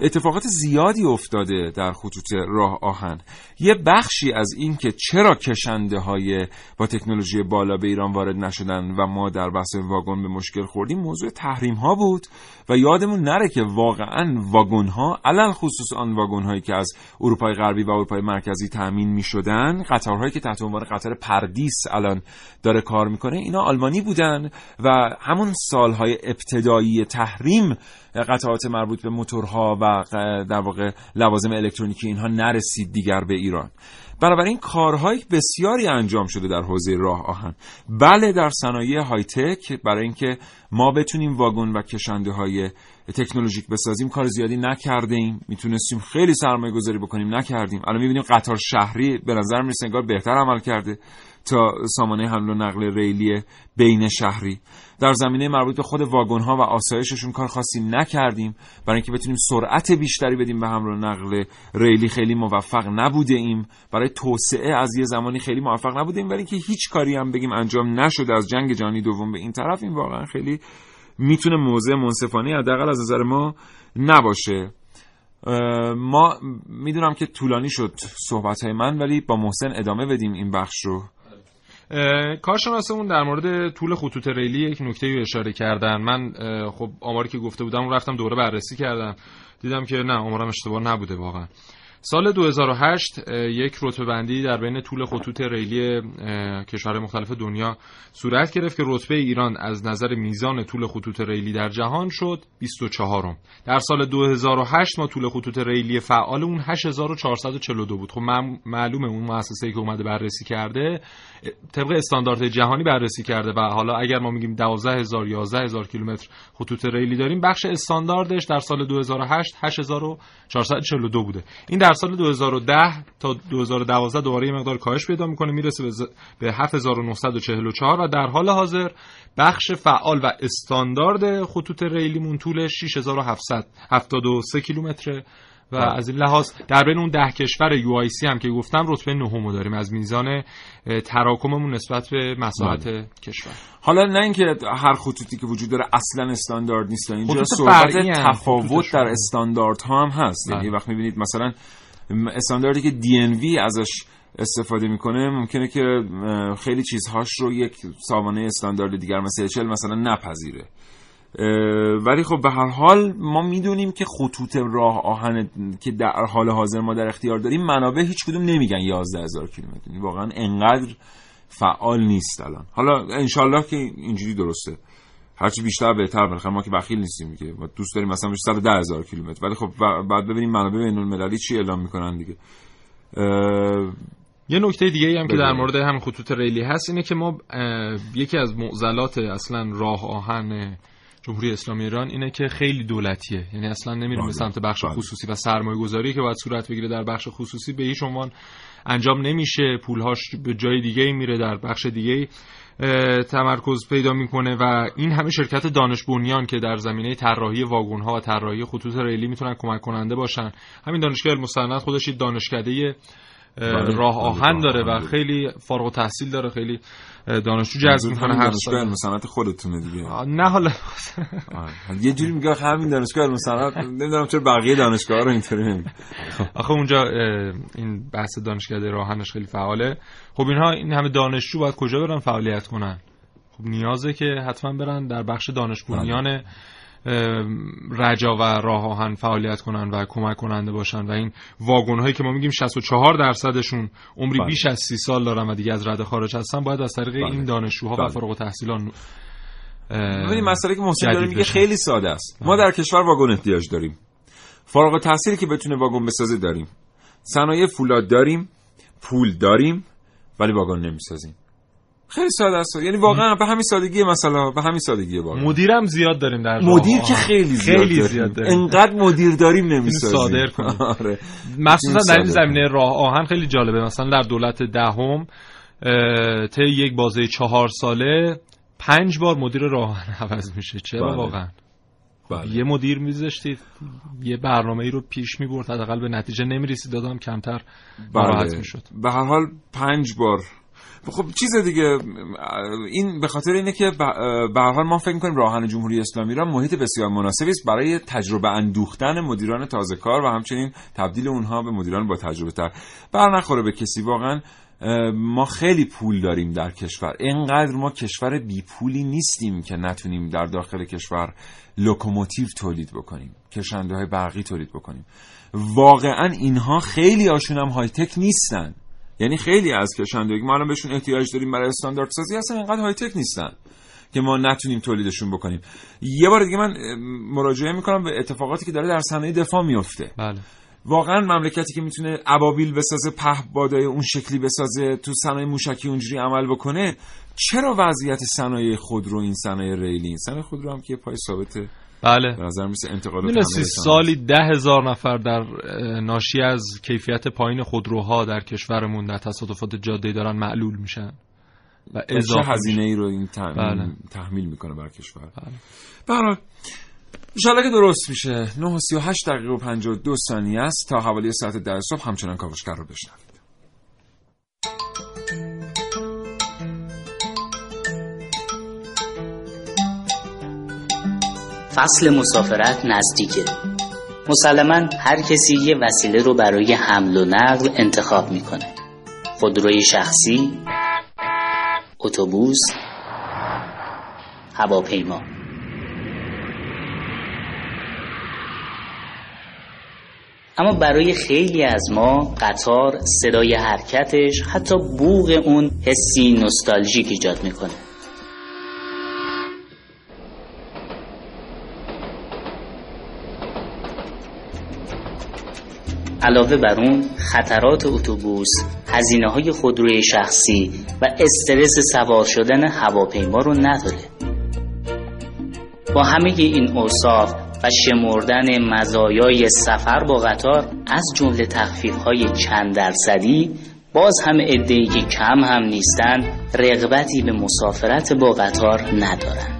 اتفاقات زیادی افتاده در خطوط راه آهن. یه بخشی از این که چرا کشنده های با تکنولوژی بالا به ایران وارد نشدن و ما در بحث واگن به مشکل خوردیم موضوع تحریم ها بود. و یادمون نره که واقعا واگن ها علل خصوص آن واگن هایی که از اروپای غربی و اروپای مرکزی تامین می شدن قطارهایی که تحت عنوان قطار پردیس الان داره کار می‌کنه اینا آلمانی بودن و همون سالهای ابتدایی تحریم قطعات مربوط به موتورها و در واقع لوازم الکترونیکی اینها نرسید دیگر به ایران. بنابراین کارهای بسیاری انجام شده در حوزه راه آهن. بله در صنایع های تک برای اینکه ما بتونیم واگن و کشنده های تکنولوژیک بسازیم کار زیادی نکرده ایم می‌تونستیم خیلی سرمایه گذاری بکنیم نکردیم. الان می‌بینیم قطار شهری به نظر می‌رسه انگار بهتر عمل کرده تا سامانه حمل و نقل ریلی بین شهری. در زمینه مربوط به خود واگن ها و آسایششون کار خاصی نکردیم. برای اینکه بتونیم سرعت بیشتری بدیم به حمل و نقل ریلی خیلی موفق نبوده ایم برای توسعه از یه زمانی خیلی موفق نبوده ایم برای اینکه هیچ کاری هم بگیم انجام نشده از جنگ جهانی دوم به این طرف این واقعا خیلی می‌تونه موضع منصفانه حداقل از نظر ما نباشه. ما می‌دونم که طولانی شد صحبت های من ولی با محسن ادامه بدیم این بخش رو. کارشناسمون در مورد طول خطوط ریلی یک نکته رو اشاره کردن. من خب آماری که گفته بودم رفتم دوره بررسی کردم. دیدم که نه آمارم اشتباه نبوده واقعا. سال 2008 یک رتبه بندی در بین طول خطوط ریلی کشورهای مختلف دنیا صورت گرفت که رتبه ایران از نظر میزان طول خطوط ریلی در جهان شد 24 در سال 2008 ما طول خطوط ریلی فعال اون 8442 بود. خب معلومه اون مؤسسه‌ای که اومده بررسی کرده طبق استاندارد جهانی بررسی کرده و حالا اگر ما میگیم 12000 11000 کیلومتر خطوط ریلی داریم بخش استانداردش در سال 2008 8442 بوده. این در سال 2010 تا 2012 دوباره یه مقدار کاهش پیدا می‌کنه می‌رسه به 7944 و در حال حاضر بخش فعال و استاندارد خطوط ریلیمون طولش 6773 کیلومتره و از این لحاظ در بین اون ده کشور یو سی هم که گفتم رتبه نهم داریم. از میزان تراکممون نسبت به مساحت بله. کشور. حالا نه اینکه هر خطوطی که وجود داره اصلا استاندارد نیست اینجا صحبت تفاوت در استاندارد ها هم هست. یعنی بله. وقت می‌بینید مثلا استانداردی که دی ازش استفاده می‌کنه ممکنه که خیلی چیزهاش رو یک سامانه استاندارد دیگر مثل چل مثلا نپذیره. ولی خب به هر حال ما می‌دونیم که خطوط راه آهن که در حال حاضر ما در اختیار داریم منابع هیچ کدوم نمیگن 11 هزار کیلومتر. واقعا انقدر فعال نیست الان. حالا انشالله که اینجوری درسته. هرچی بیشتر بهتر. بالاخره ما که بخیل نیستیم دیگه. ما دوست داریم مثلا بشه 110 هزار کیلومتر. ولی خب بعد ببینیم منابع بین المللی چی اعلام می‌کنن دیگه. یه نکته دیگه هم که در مورد هم خطوط ریلی هست اینه که ما یکی از معضلات اصلا راه آهن جمهوری اسلامی ایران اینه که خیلی دولتیه. یعنی اصلا نمیره به. سمت بخش بله. خصوصی و سرمایه گذاری که باید صورت بگیره در بخش خصوصی. به هیچ عنوان انجام نمیشه. پولهاش به جای دیگه میره در بخش دیگه تمرکز پیدا می‌کنه و این همه شرکت دانش بنیان که در زمینه طراحی واگن ها و طراحی خطوط ریلی می‌تونن کمک کننده باشن همین دانشگاه مستند خودش دانشکده بله. راه آهن داره و خیلی فارغ و تحصیل داره خیلی دانشجو جذب می‌کنه هر دانشگاه مصنعت خودتونه دیگه. نه حالا. یه جوری میگه همین دانشگاه مصنعت نمی‌دونم چرا بقیه دانشگاه رو اینطوری آخه اونجا این بحث دانشگاه راهنش خیلی فعاله. خب اینها این همه دانشجو باید کجا برن فعالیت کنن؟ خب نیازه که حتما برن در بخش دانش بنیان بله. رجا و راه آهن فعالیت کنن و کمک کننده باشن و این واگن هایی که ما میگیم 64 درصدشون عمری بله. بیش از 30 سال دارن و دیگه از رده خارج هستن باید از طریق بله. این دانشجوها بله. و فارغ التحصیلان ببینید مسئله که محسن داره میگه خیلی ساده است ما در کشور واگن احتیاج داریم فارغ التحصیلی که بتونه واگن بسازه داریم صنایع فولاد داریم پول داریم ولی واگن نمی‌سازیم خیلی ساده است. یعنی واقعا به همین سادگی مثلا به همین سادگی واقعا. مدیرم زیاد داریم در مدیر که خیلی زیاد, خیلی زیاد داریم. انقدر مدیر داریم نمی‌سازیم. صادر کنیم. آره. مخصوصا در این زمینه راه آهن خیلی جالبه. مثلا در دولت دهم طی یک بازه چهار ساله پنج بار مدیر راه آهن عوض میشه. چرا بله. واقعا؟ بله. یه مدیر میذاشتید یه برنامه ای رو پیش می‌برد حداقل به نتیجه نمی‌رسید. دادم کمتر بله. می‌شد. به هر حال پنج بار خب چیز دیگه این به خاطر اینه که به حال ما فکر می‌کنیم راهن جمهوری اسلامی را محیط بسیار مناسبی است برای تجربه اندوختن مدیران تازه کار و همچنین تبدیل اونها به مدیران با تجربه تر. بر نخوره به کسی واقعا ما خیلی پول داریم در کشور. اینقدر ما کشور بی پولی نیستیم که نتونیم در داخل کشور لوکوموتیو تولید بکنیم کشنده های برقی تولید بکنیم. واقعا اینها خیلی آنچنان هم high tech نیستن. یعنی خیلی از کشندگی ما الان بهشون احتیاج داریم برای استاندارد سازی اصلا اینقدر high tech نیستن که ما نتونیم تولیدشون بکنیم. یه بار دیگه من مراجعه می‌کنم به اتفاقاتی که داره در صنایع دفاع میفته بله. واقعا مملکتی که می‌تونه ابابیل بسازه پهبادای اون شکلی بسازه تو صنایع موشکی اونجوری عمل بکنه چرا وضعیت صنایع خودرو این صنایع ریلی؟ این صنایع خودرو هم که پای ثابته. بله. به نظر میسه انتقالات سالی ده هزار نفر در ناشی از کیفیت پایین خودروها در کشورمون در تصادفات جاده دارن معلول میشن و اضافه هزینه ای رو این بله. تحمیل می‌کنه بر کشور؟ بله. انشاءالله که درست میشه. 9 و 38 دقیقه و 52 ثانیه است. تا حوالی ساعت ده صبح همچنان کاوشگر رو بشنوید فصل مسافرت نزدیکه. مسلما هر کسی یه وسیله رو برای حمل و نقل انتخاب می‌کنه. خودروی شخصی اتوبوس هواپیما. اما برای خیلی از ما قطار صدای حرکتش حتی بوغ اون حسی نوستالژیک ایجاد می‌کنه. علاوه بر اون خطرات اتوبوس، هزینه های خودروی شخصی و استرس سوار شدن هواپیما رو نداره. با همه این اوصاف و شمردن مزایای سفر با قطار از جمله تخفیف های چند درصدی باز هم ادهی که کم هم نیستن رغبتی به مسافرت با قطار ندارن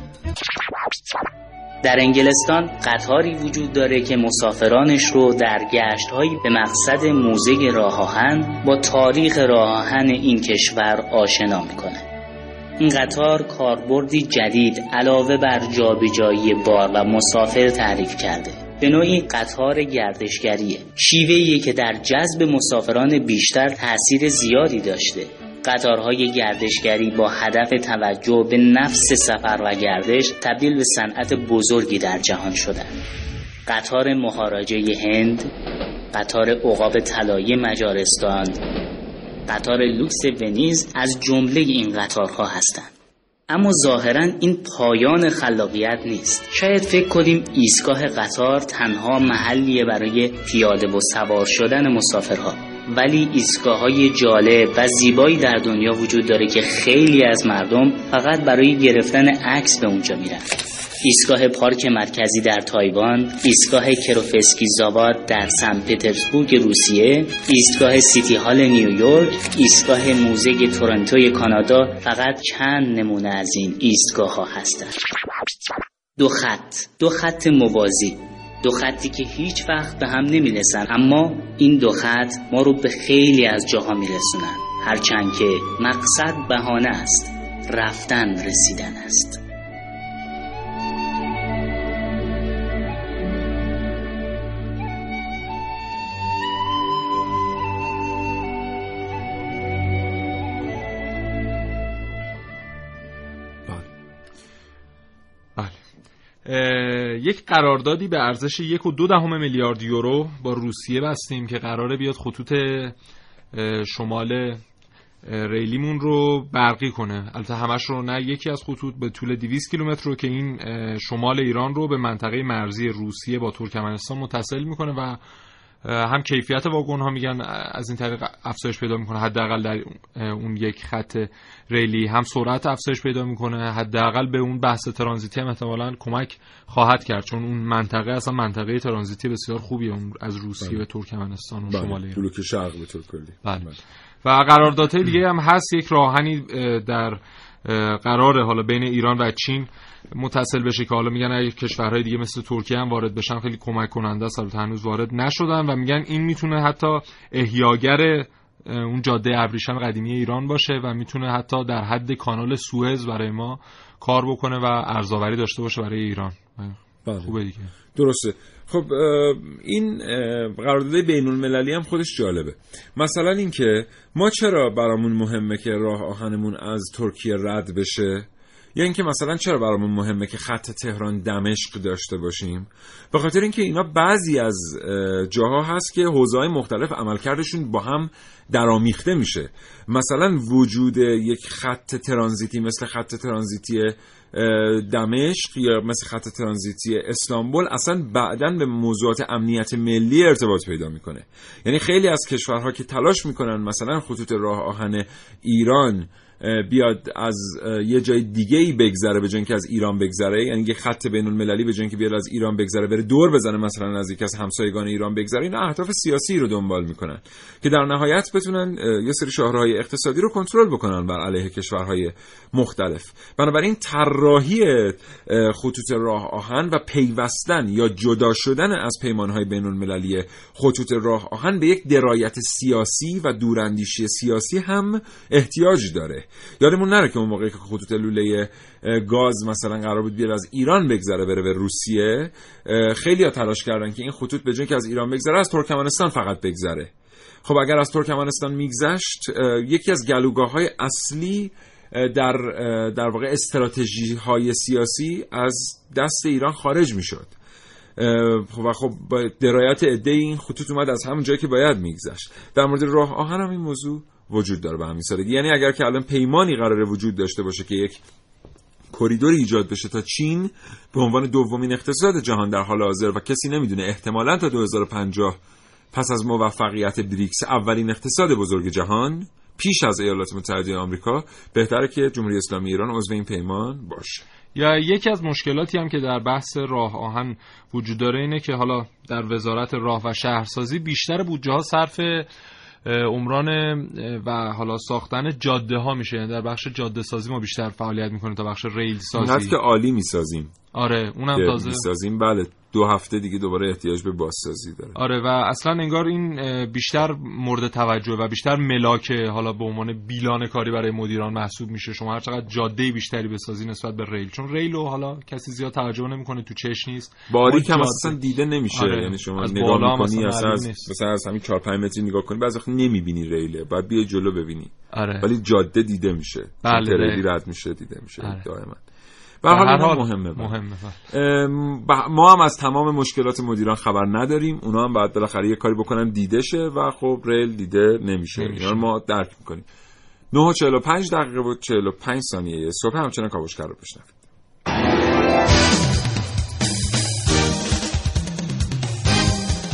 در انگلستان قطاری وجود داره که مسافرانش رو در گشتهایی به مقصد موزه راه با تاریخ راه این کشور آشنا می‌کنه. این قطار کاربردی جدید علاوه بر جابجایی بار و مسافر تعریف کرده. به نوعی قطار گردشگریه. شیوهیه که در جذب مسافران بیشتر تاثیر زیادی داشته. قطارهای گردشگری با هدف توجه به نفس سفر و گردش تبدیل به صنعت بزرگی در جهان شدند. قطار مهاراجه هند، قطار عقاب طلایی مجارستان، قطار لوکس ونیز از جمله این قطارها هستند. اما ظاهرا این پایان خلاقیت نیست شاید فکر کنیم ایستگاه قطار تنها محلیه برای پیاده و سوار شدن مسافرها ولی ایستگاه های جالب و زیبایی در دنیا وجود داره که خیلی از مردم فقط برای گرفتن عکس به اونجا میرن. ایستگاه پارک مرکزی در تایوان، ایستگاه کروفسکی زاواد در سن پترزبورگ روسیه، ایستگاه سیتی هال نیویورک، ایستگاه موزه تورنتوی کانادا فقط چند نمونه از این ایستگاه ها هستند. دو خط، دو خط موازی. دو خطی که هیچ وقت به هم نمی‌رسن. اما این دو خط ما رو به خیلی از جاها میرسونن. هرچند که مقصد بهانه است. رفتن رسیدن است. یک قراردادی به ارزش یک و دو دهم میلیارد یورو با روسیه بستیم که قراره بیاد خطوط شمال ریلیمون رو برقی کنه. البته همش رو نه یکی از خطوط به طول 200 کیلومتر رو که این شمال ایران رو به منطقه مرزی روسیه با ترکمنستان متصل می‌کنه و هم کیفیت واگن ها میگن از این طریق افزایش پیدا می‌کنه حداقل در اون یک خط ریلی هم سرعت افزایش پیدا می‌کنه حداقل به اون بحث ترانزیتی هم احتمالاً کمک خواهد کرد چون اون منطقه اصلا منطقه ترانزیتی بسیار خوبیه اون از روسیه بله. به ترکمنستان و بله. شمال بلوک شرق به طور کلی بله. بله. و قراردادهای دیگه هم هست یک راهنی در قرار حالا بین ایران و چین متصل بشه که حالا میگن اگه کشورهای دیگه مثل ترکیه هم وارد بشن خیلی کمک کننده است. هنوز وارد نشدن و میگن این می‌تونه حتی احیاگر اون جاده ابریشم قدیمی ایران باشه و می‌تونه حتی در حد کانال سوئز برای ما کار بکنه و ارزآوری داشته باشه برای ایران. بله. خوبه دیگه. درسته. خب این قرارداد بین المللی هم خودش جالبه. مثلا اینکه ما چرا برامون مهمه که راه آهنمون از ترکیه رد بشه؟ یا اینکه مثلا چرا برامون مهمه که خط تهران دمشق داشته باشیم؟ به خاطر اینکه اینا بعضی از جاها هست که حوزه‌های مختلف عملکردشون با هم درامیخته میشه. مثلا وجود یک خط ترانزیتی مثل خط ترانزیتی دمشق یا مثل خط ترانزیتی استانبول اصلا بعدا به موضوعات امنیت ملی ارتباط پیدا می‌کنه. یعنی خیلی از کشورها که تلاش می‌کنن مثلا خطوط راه آهن ایران بیاد از یه جای دیگه ای بگذره به که از ایران بگذره. یعنی یه خط بین المللی به که بیاد از ایران بگذره بره دور بزنه مثلا از یکی از همسایگان ایران بگذره. این اهداف سیاسی رو دنبال می‌کنن که در نهایت بتونن یه سری شاهرهای اقتصادی رو کنترل بکنن بر علیه کشورهای مختلف. بنابراین طراحی خطوط راه آهن و پیوستن یا جدا شدن از پیمانهای بین المللی خطوط راه آهن به یک درایت سیاسی و دوراندیشی سیاسی هم احتیاج داره. یادمون نره که اون موقعی که خطوط لوله گاز مثلا قرار بود بیاد از ایران بگذره بره به روسیه خیلی ها تلاش کردن که این خطوط به که از ایران بگذره از ترکمنستان فقط بگذره. خب اگر از ترکمنستان میگذشت یکی از گلوگاه های اصلی در در واقع استراتژی های سیاسی از دست ایران خارج می‌شد. و خب با درایت عده این خطوط اومد از همون جایی که باید میگذشت. در مورد راه آهن هم این موضوع وجود داره به همین سادگی. یعنی اگر که الان پیمانی قراره وجود داشته باشه که یک کریدور ایجاد بشه تا چین به عنوان دومین اقتصاد جهان در حال حاضر و کسی نمی‌دونه احتمالا تا 2050 پس از موفقیت بریکس اولین اقتصاد بزرگ جهان پیش از ایالات متحده آمریکا بهتره که جمهوری اسلامی ایران عضو این پیمان باشه. یا یکی از مشکلاتی هم که در بحث راه آهن وجود داره اینه که حالا در وزارت راه و شهرسازی بیشتر بودجه ها صرف عمران و حالا ساختن جاده ها میشه. یعنی در بخش جاده سازی ما بیشتر فعالیت می‌کنه تا بخش ریل سازی که عالی می‌سازیم. آره اونم تازه می‌سازیم. بله. دو هفته دیگه دوباره احتیاج به بازسازی داره. آره و اصلا انگار این بیشتر مورد توجه و بیشتر ملاک حالا به عنوان بیلان کاری برای مدیران محسوب میشه. شما هر چقدر جاده بیشتری بسازی نسبت به ریل. چون ریل رو حالا کسی زیاد توجه نمی‌کنه تو چش نیست. باری که اصلا دیده نمیشه. آره. یعنی شما نگاه می‌کنی اصلا از مثلا از همین 4 5 متری نگاه کنی بعضی وقت نمی‌بینی ریله. بعد بیا جلو ببینی. آره. ولی جاده دیده میشه. بله ریلی رد میشه دیده میشه آره. دائما. به هر حال مهمه, مهمه ما هم از تمام مشکلات مدیران خبر نداریم. اونا هم بعد بالاخره یه کاری بکنن دیده شه و خب ریل دیده نمیشه, اینا ما درک می‌کنیم. 9 و 45 دقیقه و 45 ثانیه صبح همچنان کاوشگر رو بشنوید.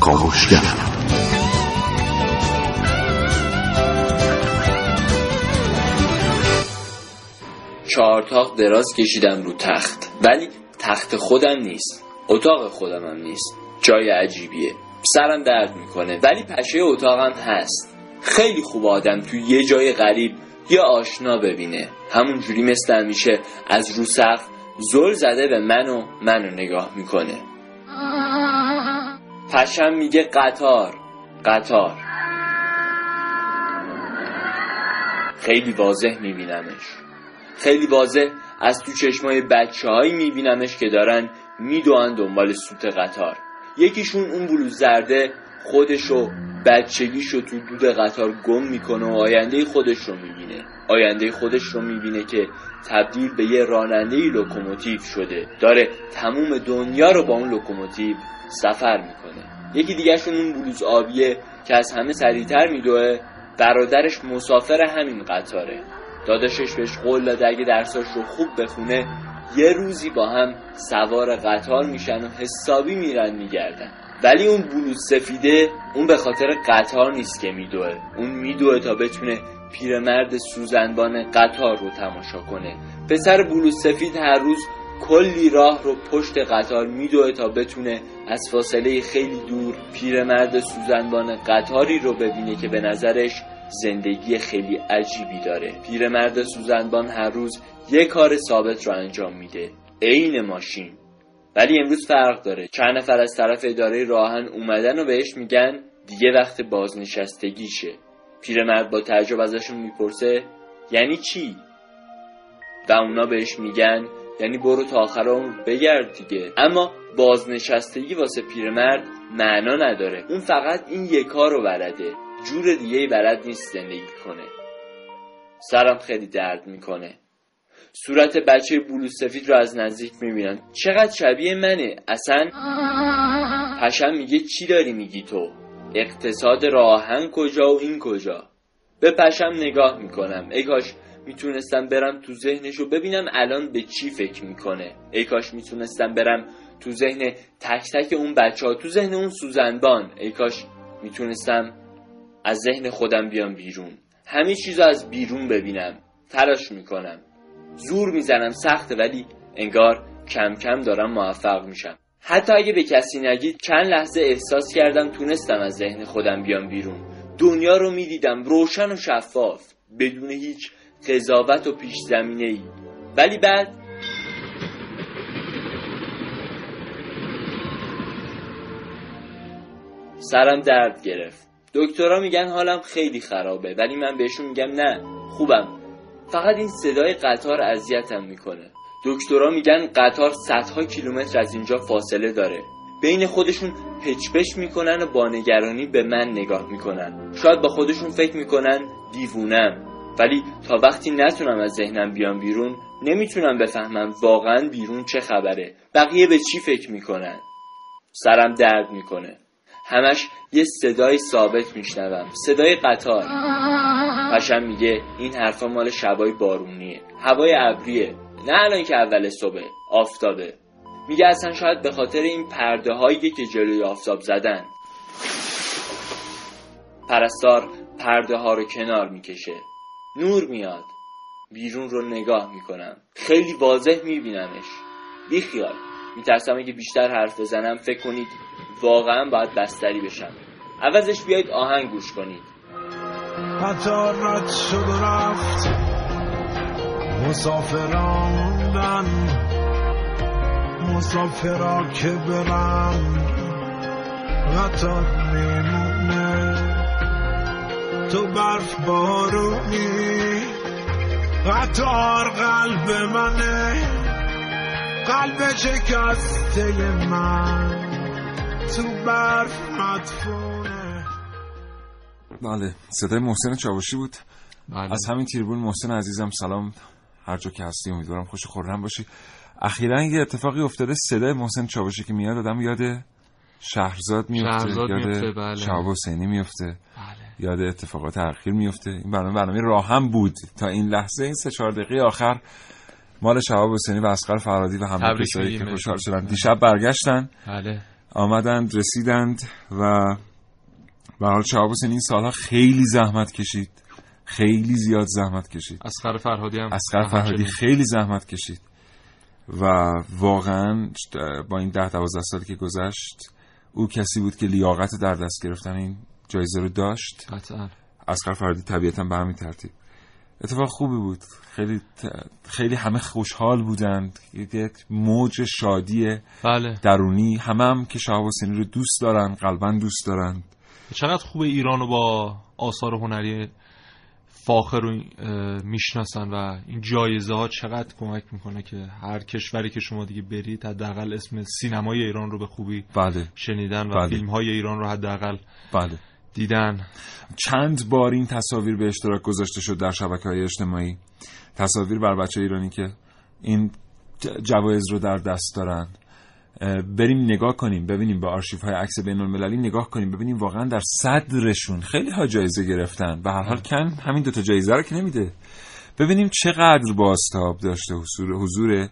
کاوشگر. چهارتاق دراز کشیدم رو تخت. ولی تخت خودم نیست. اتاق خودم هم نیست. جای عجیبیه. سرم درد می‌کنه. ولی پشه اتاقم هست. خیلی خوب آدم تو یه جای غریب یا آشنا ببینه. همونجوری مثل همیشه از رو سقف زل زده به من و منو نگاه می‌کنه. پشم میگه قطار. قطار. خیلی واضح میبینمش. خیلی واضح. از تو چشمای بچه هایی میبینمش که دارن میدوان دنبال سوت قطار. یکیشون اون بلوز زرده خودشو بچگیشو تو دود قطار گم می‌کنه و آینده خودش رو می‌بینه. آینده خودش رو می‌بینه که تبدیل به یه راننده لوکوموتیو شده. داره تموم دنیا رو با اون لوکوموتیو سفر می‌کنه. یکی دیگهشون اون بلوز آبیه که از همه سریعتر میدوه. برادرش مسافر همین قطاره. داداشش بهش قول داده اگه درساش رو خوب بخونه یه روزی با هم سوار قطار میشن و حسابی میرن میگردن. ولی اون بلوز سفیده اون به خاطر قطار نیست که میدوه. اون میدوه تا بتونه پیرمرد سوزنبان قطار رو تماشا کنه. پسر بلوز سفید هر روز کلی راه رو پشت قطار میدوه تا بتونه از فاصله خیلی دور پیرمرد سوزنبان قطاری رو ببینه که به نظرش زندگی خیلی عجیبی داره. پیرمرد سوزنبان هر روز یه کار ثابت رو انجام میده. عین ماشین. ولی امروز فرق داره. چند نفر از طرف اداره راهن اومدن و بهش میگن دیگه وقت بازنشستگیشه. پیرمرد با تعجب ازشون می‌پرسه یعنی چی؟ و اونا بهش میگن یعنی برو تا آخر عمر بگرد دیگه. اما بازنشستگی واسه پیرمرد معنا نداره. اون فقط این یک کار رو بلده جور دیگه بلد نیست زندگی کنه. سرم خیلی درد می‌کنه. صورت بچه بلو سفید رو از نزدیک می‌بینم چقدر شبیه منه. اصلا پشم میگه چی داری میگی تو؟ اقتصاد راهن کجا و این کجا؟ به پشم نگاه می‌کنم. ای کاش می‌تونستم برم تو ذهنش و ببینم الان به چی فکر می‌کنه. ای کاش می‌تونستم برم تو ذهن تک تک اون بچه ها تو ذهن اون سوزنبان. ای کاش می‌تونستم از ذهن خودم بیام بیرون. همه چیز از بیرون ببینم. تلاش می‌کنم. زور می‌زنم سخته ولی انگار کم کم دارم موفق میشم. حتی اگه به کسی نگید چند لحظه احساس کردم تونستم از ذهن خودم بیام بیرون. دنیا رو می‌دیدم روشن و شفاف بدون هیچ قضاوت و پیش زمینه ای ولی بعد سرم درد گرفت. دکترها میگن حالم خیلی خرابه ولی من بهشون میگم نه خوبم. فقط این صدای قطار اذیتم می‌کنه. دکترها میگن قطار صدها کیلومتر از اینجا فاصله داره. بین خودشون پچپش می‌کنن و با نگرانی به من نگاه می‌کنن. شاید با خودشون فکر می‌کنن دیوونم. ولی تا وقتی نتونم از ذهنم بیام بیرون نمی‌تونم بفهمم واقعا بیرون چه خبره. بقیه به چی فکر می‌کنن؟ سرم درد می‌کنه. همش یه صدای ثابت میشنوم. صدای قطار. پشم میگه این حرفا مال شبای بارونیه. هوای ابریه. نه الان که اول صبح. آفتابه. میگه اصلا شاید به خاطر این پرده هایی که جلوی آفتاب زدن. پرستار پرده ها رو کنار می‌کشه. نور میاد. بیرون رو نگاه می‌کنم. خیلی واضح میبینمش. بیخیال. میترسم اگه بیشتر حرف بزنم فکر کنید واقعا باید بستری بشم عوضش بیایید آهنگ گوش کنید. حتی رد شد رفت. مسافران مسافرا که برم قطار میمونه. تو برف بارونی. قطار قلب منه. قلب شکسته من. تو برف مدفونه. بله صدای محسن چاوشی بود. بله. از همین تیربون محسن عزیزم سلام. هر جا که هستی امیدوارم خوش خورم باشی. اخیرا یه اتفاقی افتاده صدای محسن چاوشی که میاد آدم یاد شهرزاد میفته شهرزاد یاد میفته، بله. حسینی میفته. بله. یاد اتفاقات اخیر میفته. این برنامه برنامه راه هم بود. تا این لحظه این سه چهار دقیقه آخر مال شهاب حسینی و اسقر فرادی و همه کسایی که خوشحال. شدن. دیشب برگشتن. بله. آمدند رسیدند و به حال شهاب حسینی این سالها خیلی زحمت کشید. خیلی زیاد زحمت کشید. اسقر فرهادی هم اسقر فرهادی خیلی زحمت کشید. و واقعا با این ده دوازده سالی که گذشت او کسی بود که لیاقت در دست گرفتن این جایزه رو داشت. قطعا. اسقر فرهادی طبیعتا به همین ترتیب. اتفاق خوبی بود. خیلی خیلی همه خوشحال بودند. یک موج شادی بله. درونی. همه هم که شهاب حسینی رو دوست دارن قلبا دوست دارن. چقدر خوبه ایران رو با آثار هنری فاخر رو می‌شناسن و این جایزه ها چقدر کمک می‌کنه که هر کشوری که شما دیگه برید حداقل اسم سینمای ایران رو به خوبی بله. شنیدن و بله. فیلم های ایران رو حداقل بله. دیدن. چند بار این تصاویر به اشتراک گذاشته شد در شبکه های اجتماعی. تصاویر بر بچه ایرانی که این جوایز رو در دست دارن بریم نگاه کنیم ببینیم به آرشیف های عکس بین المللی نگاه کنیم ببینیم واقعا در صدرشون خیلی ها جایزه گرفتن و هر حال کن همین دوتا جایزه رو که نمیده. ببینیم چقدر بازتاب داشته حضور, حضور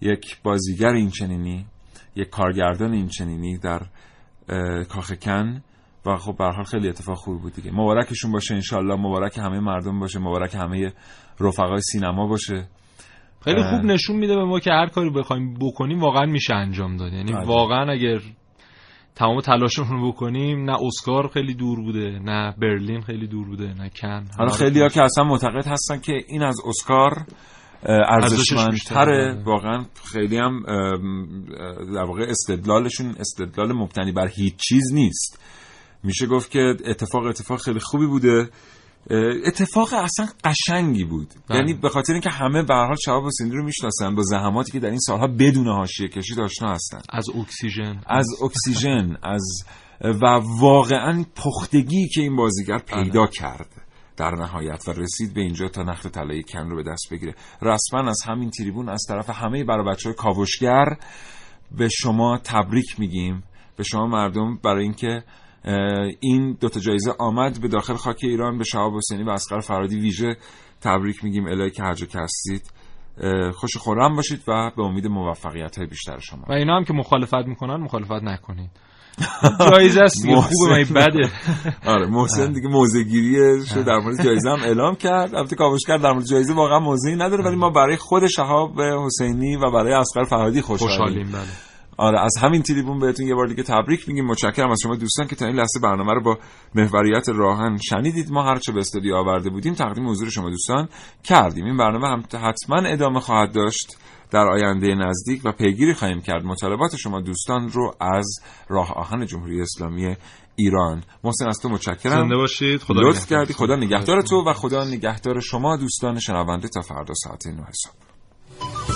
یک بازیگر این چنینی یک کارگردان این چنینی در کاخکن و خب به حال خیلی اتفاق خوبی بود دیگه. مبارکشون باشه انشالله مبارک همه مردم باشه. مبارک همه رفقای سینما باشه. خیلی خوب نشون میده به ما که هر کاری بخوایم بکنیم واقعا میشه انجام داد. یعنی. واقعا اگر تمام تلاشمون رو بکنیم نه اسکار خیلی دور بوده نه برلین خیلی دور بوده نه کن. حالا خیلی ها که اصلا معتقد هستن که این از اسکار ارزشمندتره. بله. واقعا خیلی هم در واقع استدلالشون استدلال مبتنی بر هیچ چیز نیست. میشه گفت که اتفاق اتفاق خیلی خوبی بوده. اتفاق اصلا قشنگی بود. بله. یعنی به خاطر اینکه همه به هر حال شهاب حسینی رو می‌شناسن با زحماتی که در این سالها بدون حاشیه کشی آشنا هستن. از اکسیژن. از اکسیژن از و واقعا پختگی که این بازیگر پیدا بله. کرد. در نهایت و رسید به اینجا تا نخل طلای کن رو به دست بگیره. رسما از همین تریبون از طرف همه برای بچه های کاوشگر به شما تبریک میگیم. به شما مردم برای اینکه این دوتا جایزه آمد به داخل خاک ایران به شهاب حسینی و اسقر فرادی ویژه تبریک میگیم الهی که هر جا که هستید. خوش خورم باشید و به امید موفقیت های بیشتر شما. و اینا هم که مخالفت می‌کنن مخالفت نکنید جایزه است دیگه خوبه من بده. آره محسن دیگه موزه شو در مورد جایزه هم اعلام کرد. البته کرد در مورد جایزه واقعا موضعی نداره ولی ما برای خود شهاب حسینی و برای اسقر فرهادی خوشحالیم بله. آره از همین تریبون بهتون یه بار دیگه تبریک میگیم. متشکرم از شما دوستان که تا این لحظه برنامه رو با محوریت راهن شنیدید. ما هرچه به استودیو آورده بودیم تقدیم حضور شما دوستان کردیم. این برنامه هم حتما ادامه خواهد داشت در آینده نزدیک و پیگیری خواهیم کرد. مطالبات شما دوستان رو از راه آهن جمهوری اسلامی ایران. محسن از تو متشکرم. زنده باشید. خدا لطف کردی. خدا نگهدار تو و خدا نگهدار شما دوستان شنونده تا فردا ساعت 9 صبح.